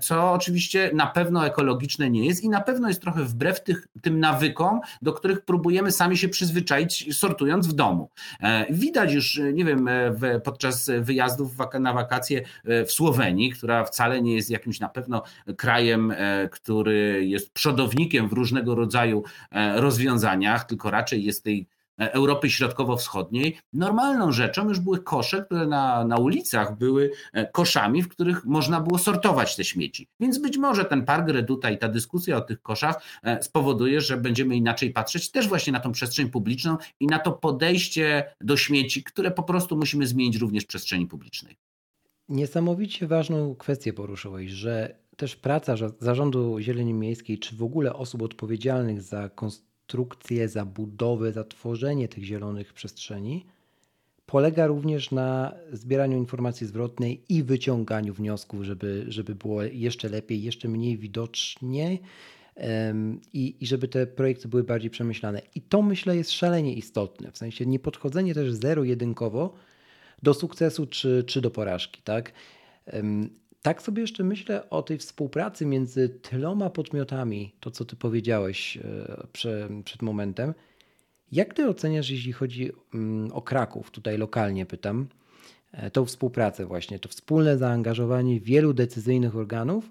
co oczywiście na pewno ekologiczne nie jest i na pewno jest trochę wbrew tych, tym nawykom, do których próbujemy sami się przyzwyczaić, sortując w domu. E, widać już, e, nie wiem, e, podczas wyjazdów na wakacje w Słowenii, która wcale nie jest jakimś na pewno krajem, który jest przodownikiem w różnego rodzaju rozwiązaniach, tylko raczej jest tej E, Europy Środkowo-Wschodniej, normalną rzeczą już były kosze, które na, na ulicach były e, koszami, w których można było sortować te śmieci. Więc być może ten park Reduta i ta dyskusja o tych koszach e, spowoduje, że będziemy inaczej patrzeć też właśnie na tą przestrzeń publiczną i na to podejście do śmieci, które po prostu musimy zmienić również w przestrzeni publicznej. Niesamowicie ważną kwestię poruszyłeś, że też praca zarządu zieleni miejskiej, czy w ogóle osób odpowiedzialnych za konstruowanie konstrukcję, za budowę, za tworzenie tych zielonych przestrzeni polega również na zbieraniu informacji zwrotnej i wyciąganiu wniosków, żeby, żeby było jeszcze lepiej, jeszcze mniej widocznie i, i żeby te projekty były bardziej przemyślane. I to myślę jest szalenie istotne, w sensie nie podchodzenie też zero-jedynkowo do sukcesu czy, czy do porażki. Tak? Tak sobie jeszcze myślę o tej współpracy między tyloma podmiotami, to co ty powiedziałeś e, przed momentem. Jak ty oceniasz, jeśli chodzi mm, o Kraków, tutaj lokalnie pytam, e, tą współpracę właśnie, to wspólne zaangażowanie wielu decyzyjnych organów,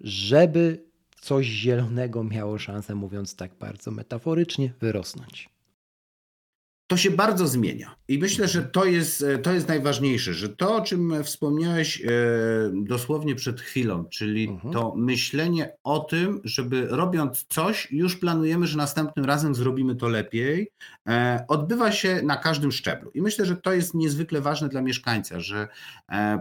żeby coś zielonego miało szansę, mówiąc tak bardzo metaforycznie, wyrosnąć? To się bardzo zmienia. I myślę, że to jest, e, to jest najważniejsze, że to, o czym wspomniałeś e, dosłownie przed chwilą, czyli mhm. to myślenie o tym, żeby robiąc coś, już planujemy, że następnym razem zrobimy to lepiej, e, odbywa się na każdym szczeblu. I myślę, że to jest niezwykle ważne dla mieszkańca, że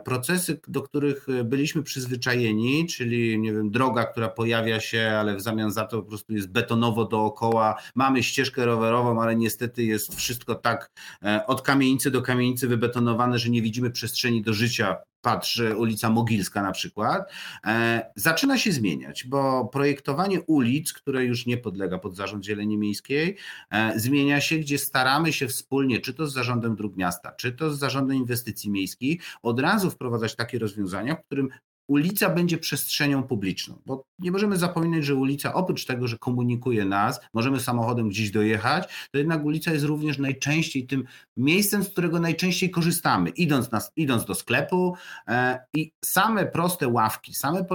procesy, do których byliśmy przyzwyczajeni, czyli nie wiem, droga, która pojawia się, ale w zamian za to po prostu jest betonowo dookoła, mamy ścieżkę rowerową, ale niestety jest wszystko wszystko tak e, od kamienicy do kamienicy wybetonowane, że nie widzimy przestrzeni do życia. Patrz, ulica Mogilska na przykład. E, zaczyna się zmieniać, bo projektowanie ulic, które już nie podlega pod zarząd Zieleni Miejskiej, e, zmienia się, gdzie staramy się wspólnie, czy to z zarządem dróg miasta, czy to z zarządem inwestycji miejskich, od razu wprowadzać takie rozwiązania, w którym ulica będzie przestrzenią publiczną, bo nie możemy zapominać, że ulica oprócz tego, że komunikuje nas, możemy samochodem gdzieś dojechać, to jednak ulica jest również najczęściej tym miejscem, z którego najczęściej korzystamy, idąc, na, idąc do sklepu e, i same proste ławki, same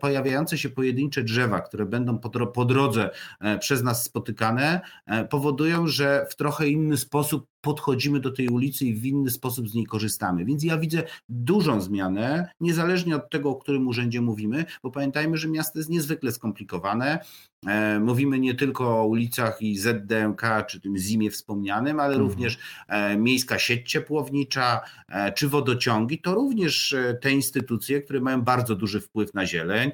pojawiające się pojedyncze drzewa, które będą po, po drodze e, przez nas spotykane, e, powodują, że w trochę inny sposób podchodzimy do tej ulicy i w inny sposób z niej korzystamy. Więc ja widzę dużą zmianę, niezależnie od tego, o którym urzędzie mówimy, bo pamiętajmy, że miasto jest niezwykle skomplikowane. E, mówimy nie tylko o ulicach i ZDMK, czy tym ZIMie wspomnianym, ale mhm. również e, miejska sieć ciepłownicza, e, czy wodociągi, to również te instytucje, które mają bardzo duży wpływ na zieleń.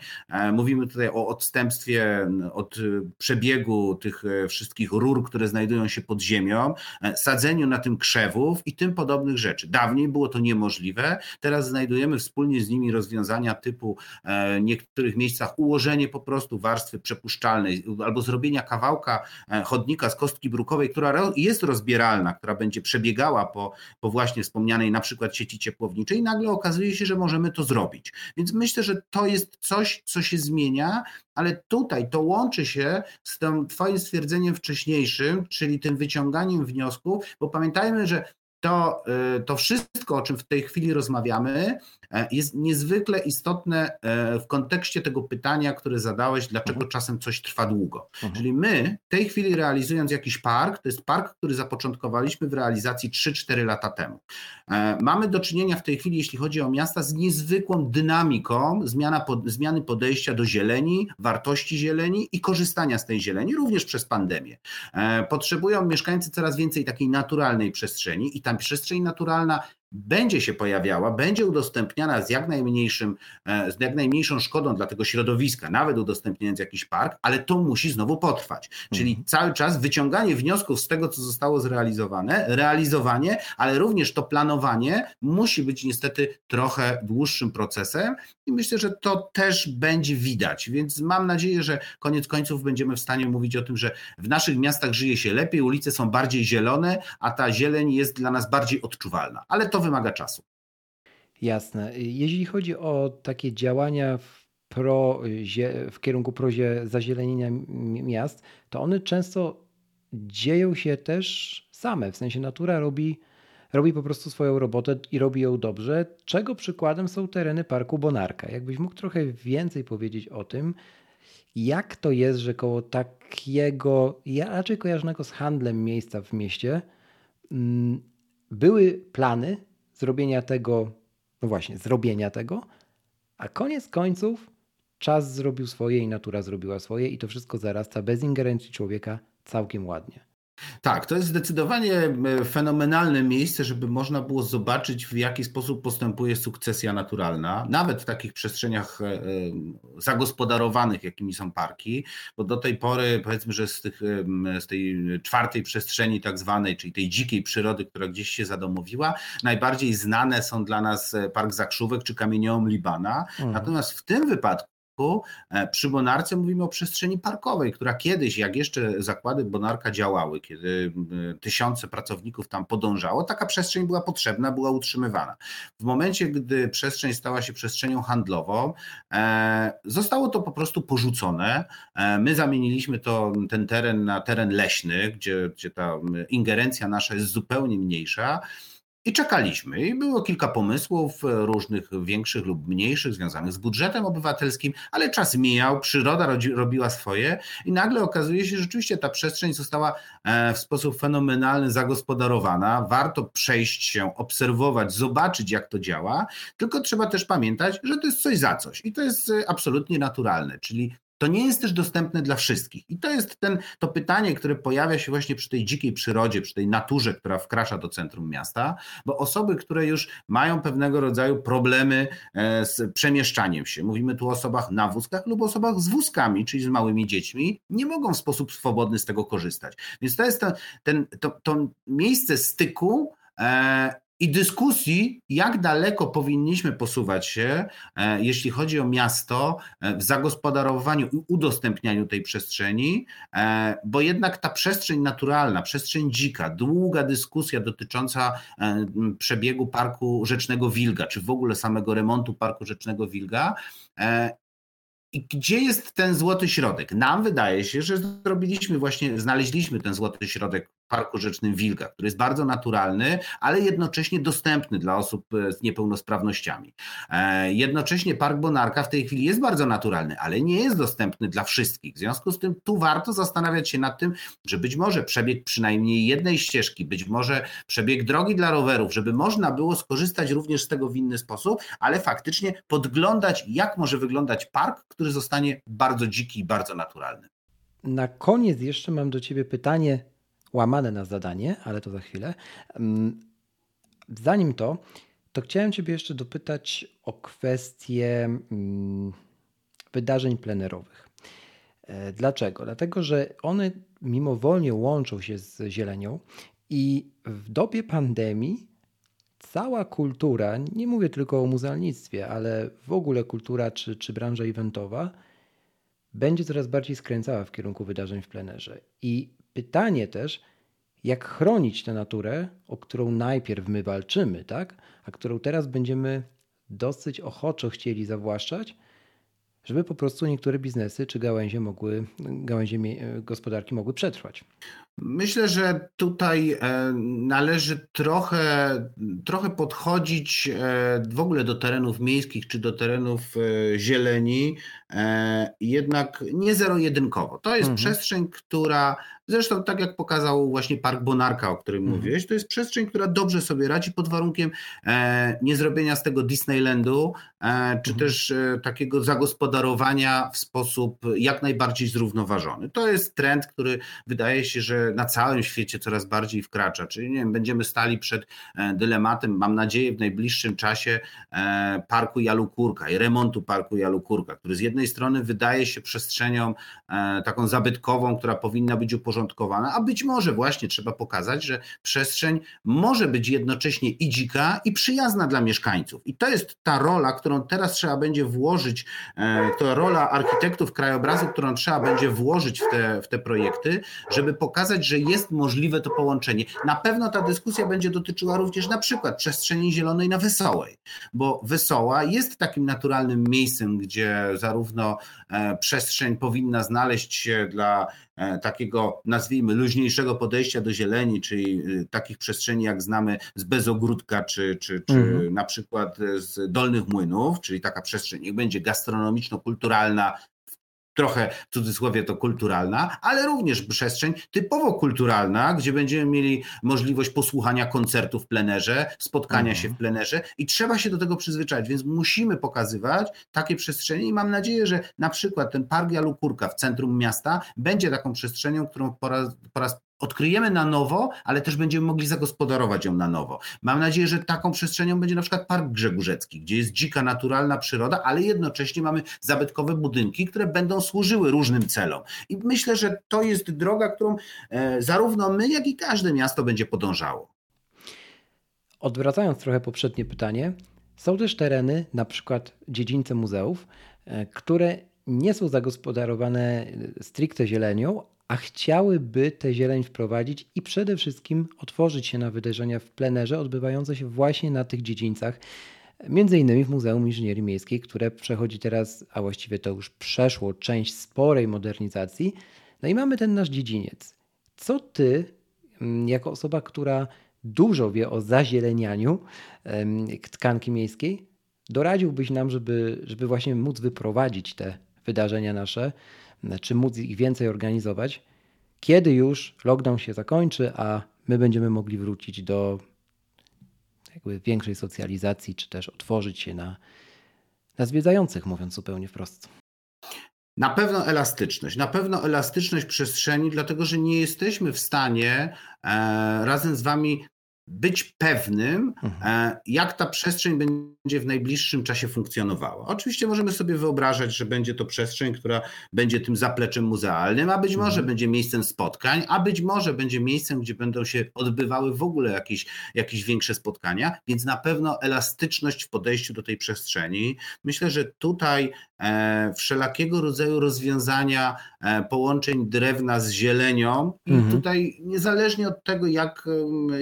Mówimy tutaj o odstępstwie od przebiegu tych wszystkich rur, które znajdują się pod ziemią, sadzeniu na tym krzewów i tym podobnych rzeczy. Dawniej było to niemożliwe, teraz znajdujemy wspólnie z nimi rozwiązania typu w niektórych miejscach ułożenie po prostu warstwy przepuszczalnej, albo zrobienia kawałka e, chodnika z kostki brukowej, która jest rozbieralna, która będzie przebiegała po, po właśnie wspomnianej na przykład sieci ciepłowniczej nagle okazuje się, że możemy to zrobić. Więc myślę, że to jest coś, co się zmienia, ale tutaj to łączy się z tym Twoim stwierdzeniem wcześniejszym, czyli tym wyciąganiem wniosków, bo pamiętajmy, że to, e, to wszystko, o czym w tej chwili rozmawiamy, jest niezwykle istotne e, w kontekście tego pytania, które zadałeś, dlaczego mhm. czasem coś trwa długo. Mhm. Czyli my w tej chwili realizując jakiś park, to jest park, który zapoczątkowaliśmy w realizacji 3-4 lata temu. E, mamy do czynienia w tej chwili, jeśli chodzi o miasta, z niezwykłą dynamiką zmiana pod, zmiany podejścia do zieleni, wartości zieleni i korzystania z tej zieleni, również przez pandemię. Potrzebują mieszkańcy coraz więcej takiej naturalnej przestrzeni i ta przestrzeń naturalna będzie się pojawiała, będzie udostępniana z jak, najmniejszym, e, z jak najmniejszą szkodą dla tego środowiska, nawet udostępniając jakiś park, ale to musi znowu potrwać. Czyli mhm. cały czas wyciąganie wniosków z tego, co zostało zrealizowane, realizowanie, ale również to planowanie musi być niestety trochę dłuższym procesem i myślę, że to też będzie widać. Więc mam nadzieję, że koniec końców będziemy w stanie mówić o tym, że w naszych miastach żyje się lepiej, ulice są bardziej zielone, a ta zieleń jest dla nas bardziej odczuwalna. Ale to wymaga czasu. Jasne. Jeśli chodzi o takie działania w, pro, w kierunku prozie zazielenienia miast, to one często dzieją się też same. W sensie natura robi, robi po prostu swoją robotę i robi ją dobrze, czego przykładem są tereny Parku Bonarka. Jakbyś mógł trochę więcej powiedzieć o tym, jak to jest, że koło takiego, ja raczej kojarzonego z handlem miejsca w mieście, mm, były plany zrobienia tego, no właśnie, zrobienia tego, a koniec końców czas zrobił swoje i natura zrobiła swoje i to wszystko zarasta bez ingerencji człowieka całkiem ładnie. Tak, to jest zdecydowanie e, fenomenalne miejsce, żeby można było zobaczyć, w jaki sposób postępuje sukcesja naturalna, nawet w takich przestrzeniach e, e, zagospodarowanych, jakimi są parki, bo do tej pory, powiedzmy, że z, tych, z tej czwartej przestrzeni, tak zwanej, czyli tej dzikiej przyrody, która gdzieś się zadomowiła, najbardziej znane są dla nas Park Zakrzówek czy Kamieniołom Libana. Mhm. Natomiast w tym wypadku, przy Bonarce mówimy o przestrzeni parkowej, która kiedyś, jak jeszcze zakłady Bonarka działały, kiedy tysiące pracowników tam podążało, taka przestrzeń była potrzebna, była utrzymywana. W momencie, gdy przestrzeń stała się przestrzenią handlową, e, zostało to po prostu porzucone. E, my zamieniliśmy to, ten teren na teren leśny, gdzie, gdzie ta ingerencja nasza jest zupełnie mniejsza. I czekaliśmy. I było kilka pomysłów, e, różnych większych lub mniejszych, związanych z budżetem obywatelskim, ale czas mijał, przyroda robiła swoje i nagle okazuje się, że rzeczywiście ta przestrzeń została e, w sposób fenomenalny zagospodarowana. Warto przejść się, obserwować, zobaczyć, jak to działa, tylko trzeba też pamiętać, że to jest coś za coś i to jest e, absolutnie naturalne, czyli to nie jest też dostępne dla wszystkich. I to jest ten, to pytanie, które pojawia się właśnie przy tej dzikiej przyrodzie, przy tej naturze, która wkracza do centrum miasta, bo osoby, które już mają pewnego rodzaju problemy e, z przemieszczaniem się, mówimy tu o osobach na wózkach lub osobach z wózkami, czyli z małymi dziećmi, nie mogą w sposób swobodny z tego korzystać. Więc to jest ten, ten, to, to miejsce styku e, i dyskusji, jak daleko powinniśmy posuwać się, e, jeśli chodzi o miasto, e, w zagospodarowaniu i udostępnianiu tej przestrzeni, e, bo jednak ta przestrzeń naturalna, przestrzeń dzika, długa dyskusja dotycząca przebiegu Parku Rzecznego Wilga, czy w ogóle samego remontu Parku Rzecznego Wilga, i gdzie jest ten złoty środek? Nam wydaje się, że zrobiliśmy właśnie, znaleźliśmy ten złoty środek Parku Rzecznym Wilga, który jest bardzo naturalny, ale jednocześnie dostępny dla osób e, z niepełnosprawnościami. E, jednocześnie Park Bonarka w tej chwili jest bardzo naturalny, ale nie jest dostępny dla wszystkich. W związku z tym tu warto zastanawiać się nad tym, że być może przebieg przynajmniej jednej ścieżki, być może przebieg drogi dla rowerów, żeby można było skorzystać również z tego w inny sposób, ale faktycznie podglądać, jak może wyglądać park, który zostanie bardzo dziki i bardzo naturalny. Na koniec jeszcze mam do Ciebie pytanie łamane na zadanie, ale to za chwilę. Mm, zanim to, to chciałem Ciebie jeszcze dopytać o kwestię mm, wydarzeń plenerowych. E, dlaczego? Dlatego, że one mimowolnie łączą się z zielenią i w dobie pandemii cała kultura, nie mówię tylko o muzealnictwie, ale w ogóle kultura czy, czy branża eventowa, będzie coraz bardziej skręcała w kierunku wydarzeń w plenerze. I pytanie też, jak chronić tę naturę, o którą najpierw my walczymy, tak? a którą teraz będziemy dosyć ochoczo chcieli zawłaszczać, żeby po prostu niektóre biznesy czy gałęzie mogły, gałęzie gospodarki mogły przetrwać. Myślę, że tutaj e, należy trochę, trochę podchodzić e, w ogóle do terenów miejskich czy do terenów e, zieleni, jednak nie zero-jedynkowo. To jest mhm. przestrzeń, która Zresztą tak jak pokazał właśnie Park Bonarka, o którym mhm. mówiłeś, to jest przestrzeń, która dobrze sobie radzi pod warunkiem e, nie zrobienia z tego Disneylandu, czy mhm. też e, takiego zagospodarowania w sposób jak najbardziej zrównoważony. To jest trend, który wydaje się, że na całym świecie coraz bardziej wkracza, czyli nie wiem, będziemy stali przed e, dylematem, mam nadzieję w najbliższym czasie e, parku Jalukurka i remontu parku Jalukurka, który z jednej strony wydaje się przestrzenią e, taką zabytkową, która powinna być uporządkowana, a być może właśnie trzeba pokazać, że przestrzeń może być jednocześnie i dzika, i przyjazna dla mieszkańców. I to jest ta rola, którą teraz trzeba będzie włożyć, e, to rola architektów krajobrazu, którą trzeba będzie włożyć w te, w te projekty, żeby pokazać, że jest możliwe to połączenie. Na pewno ta dyskusja będzie dotyczyła również na przykład przestrzeni zielonej na Wesołej, bo Wesoła jest takim naturalnym miejscem, gdzie zarówno e, przestrzeń powinna znaleźć się dla takiego, nazwijmy, luźniejszego podejścia do zieleni, czyli e, takich przestrzeni, jak znamy z Bezogródka, czy, czy, czy mhm. na przykład z Dolnych Młynów, czyli taka przestrzeń, niech będzie gastronomiczno-kulturalna, trochę w cudzysłowie to kulturalna, ale również przestrzeń typowo kulturalna, gdzie będziemy mieli możliwość posłuchania koncertu w plenerze, spotkania mhm. się w plenerze i trzeba się do tego przyzwyczaić, więc musimy pokazywać takie przestrzenie i mam nadzieję, że na przykład ten Park Jalukurka w centrum miasta będzie taką przestrzenią, którą po raz, po raz odkryjemy na nowo, ale też będziemy mogli zagospodarować ją na nowo. Mam nadzieję, że taką przestrzenią będzie na przykład Park Grzegórzecki, gdzie jest dzika, naturalna przyroda, ale jednocześnie mamy zabytkowe budynki, które będą służyły różnym celom. I myślę, że to jest droga, którą e, zarówno my, jak i każde miasto będzie podążało. Odwracając trochę poprzednie pytanie, są też tereny, na przykład dziedzińce muzeów, e, które nie są zagospodarowane stricte zielenią, a chciałyby tę zieleń wprowadzić i przede wszystkim otworzyć się na wydarzenia w plenerze odbywające się właśnie na tych dziedzińcach. Między innymi w Muzeum Inżynierii Miejskiej, które przechodzi teraz, a właściwie to już przeszło część sporej modernizacji. No i mamy ten nasz dziedziniec. Co ty, mm, jako osoba, która dużo wie o zazielenianiu tkanki miejskiej, doradziłbyś nam, żeby, żeby właśnie móc wyprowadzić te wydarzenia nasze czy móc ich więcej organizować, kiedy już lockdown się zakończy, a my będziemy mogli wrócić do jakby większej socjalizacji, czy też otworzyć się na, na zwiedzających, mówiąc zupełnie wprost. Na pewno elastyczność, na pewno elastyczność przestrzeni, dlatego że nie jesteśmy w stanie e, razem z Wami być pewnym, mhm. E, jak ta przestrzeń będzie w najbliższym czasie funkcjonowała. Oczywiście możemy sobie wyobrażać, że będzie to przestrzeń, która będzie tym zapleczem muzealnym, a być mhm. może będzie miejscem spotkań, a być może będzie miejscem, gdzie będą się odbywały w ogóle jakieś, jakieś większe spotkania, więc na pewno elastyczność w podejściu do tej przestrzeni. Myślę, że tutaj E, wszelakiego rodzaju rozwiązania e, połączeń drewna z zielenią. Mhm. Tutaj niezależnie od tego, jak,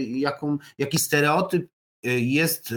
jaką, jaki stereotyp jest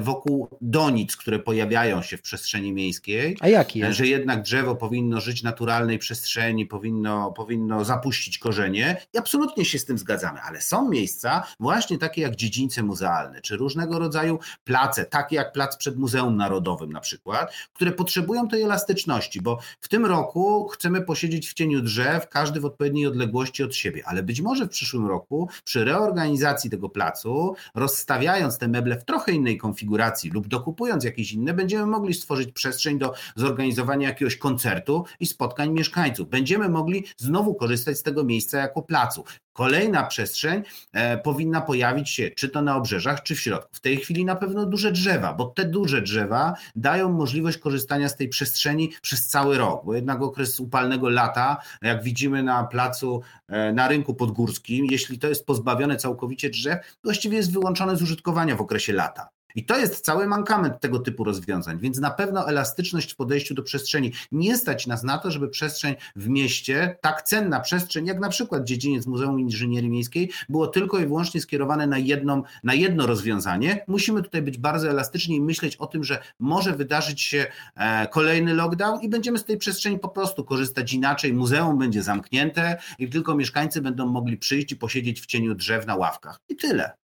wokół donic, które pojawiają się w przestrzeni miejskiej. A jaki jest? Że jednak drzewo powinno żyć w naturalnej przestrzeni, powinno, powinno zapuścić korzenie. I absolutnie się z tym zgadzamy, ale są miejsca, właśnie takie jak dziedzińce muzealne, czy różnego rodzaju place, takie jak plac przed Muzeum Narodowym na przykład, które potrzebują tej elastyczności, bo w tym roku chcemy posiedzieć w cieniu drzew, każdy w odpowiedniej odległości od siebie, ale być może w przyszłym roku przy reorganizacji tego placu, rozstawiając te meble w trochę innej konfiguracji lub dokupując jakieś inne, będziemy mogli stworzyć przestrzeń do zorganizowania jakiegoś koncertu i spotkań mieszkańców. Będziemy mogli znowu korzystać z tego miejsca jako placu. Kolejna przestrzeń e, powinna pojawić się czy to na obrzeżach, czy w środku. W tej chwili na pewno duże drzewa, bo te duże drzewa dają możliwość korzystania z tej przestrzeni przez cały rok, bo jednak okres upalnego lata, jak widzimy na placu, e, na rynku podgórskim, jeśli to jest pozbawione całkowicie drzew, właściwie jest wyłączone z użytkowania w okresie lata. I to jest cały mankament tego typu rozwiązań, więc na pewno elastyczność w podejściu do przestrzeni. Nie stać nas na to, żeby przestrzeń w mieście, tak cenna przestrzeń, jak na przykład dziedziniec Muzeum Inżynierii Miejskiej, było tylko i wyłącznie skierowane na, jedną, na jedno rozwiązanie. Musimy tutaj być bardzo elastyczni i myśleć o tym, że może wydarzyć się e, kolejny lockdown i będziemy z tej przestrzeni po prostu korzystać inaczej. Muzeum będzie zamknięte i tylko mieszkańcy będą mogli przyjść i posiedzieć w cieniu drzew na ławkach. I tyle.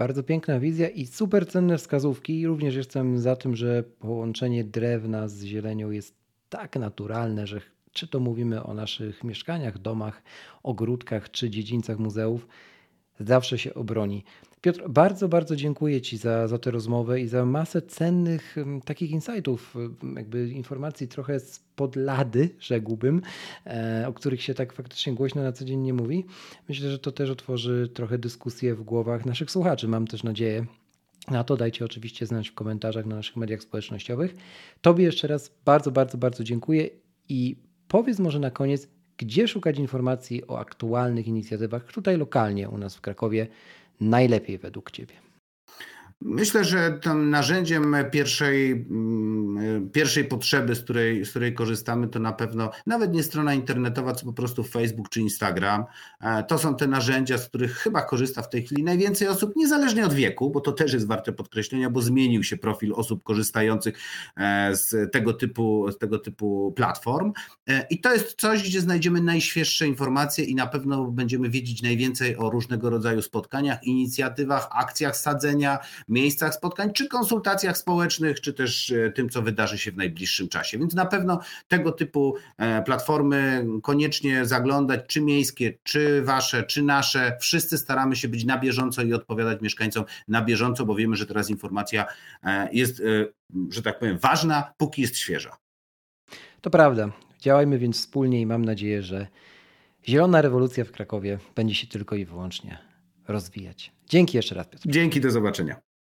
Bardzo piękna wizja i super cenne wskazówki. Również jestem za tym, że połączenie drewna z zielenią jest tak naturalne, że czy to mówimy o naszych mieszkaniach, domach, ogródkach czy dziedzińcach muzeów, zawsze się obroni. Piotr, bardzo, bardzo dziękuję Ci za, za tę rozmowę i za masę cennych takich insightów, jakby informacji trochę spod lady, rzekłbym, e, o których się tak faktycznie głośno na co dzień nie mówi. Myślę, że to też otworzy trochę dyskusję w głowach naszych słuchaczy, mam też nadzieję. Na to dajcie oczywiście znać w komentarzach na naszych mediach społecznościowych. Tobie jeszcze raz bardzo, bardzo, bardzo dziękuję i powiedz może na koniec, gdzie szukać informacji o aktualnych inicjatywach tutaj lokalnie u nas w Krakowie najlepiej według Ciebie? Myślę, że tym narzędziem pierwszej, mm, pierwszej potrzeby, z której, z której korzystamy, to na pewno nawet nie strona internetowa, co po prostu Facebook czy Instagram. E, to są te narzędzia, z których chyba korzysta w tej chwili najwięcej osób, niezależnie od wieku, bo to też jest warte podkreślenia, bo zmienił się profil osób korzystających e, z tego typu, z tego typu platform. E, I to jest coś, gdzie znajdziemy najświeższe informacje i na pewno będziemy wiedzieć najwięcej o różnego rodzaju spotkaniach, inicjatywach, akcjach sadzenia miejscach spotkań, czy konsultacjach społecznych, czy też e, tym, co wydarzy się w najbliższym czasie. Więc na pewno tego typu e, platformy koniecznie zaglądać, czy miejskie, czy wasze, czy nasze. Wszyscy staramy się być na bieżąco i odpowiadać mieszkańcom na bieżąco, bo wiemy, że teraz informacja e, jest, że tak powiem, ważna, póki jest świeża. To prawda. Działajmy więc wspólnie i mam nadzieję, że zielona rewolucja w Krakowie będzie się tylko i wyłącznie rozwijać. Dzięki jeszcze raz, Piotr. Dzięki, do zobaczenia.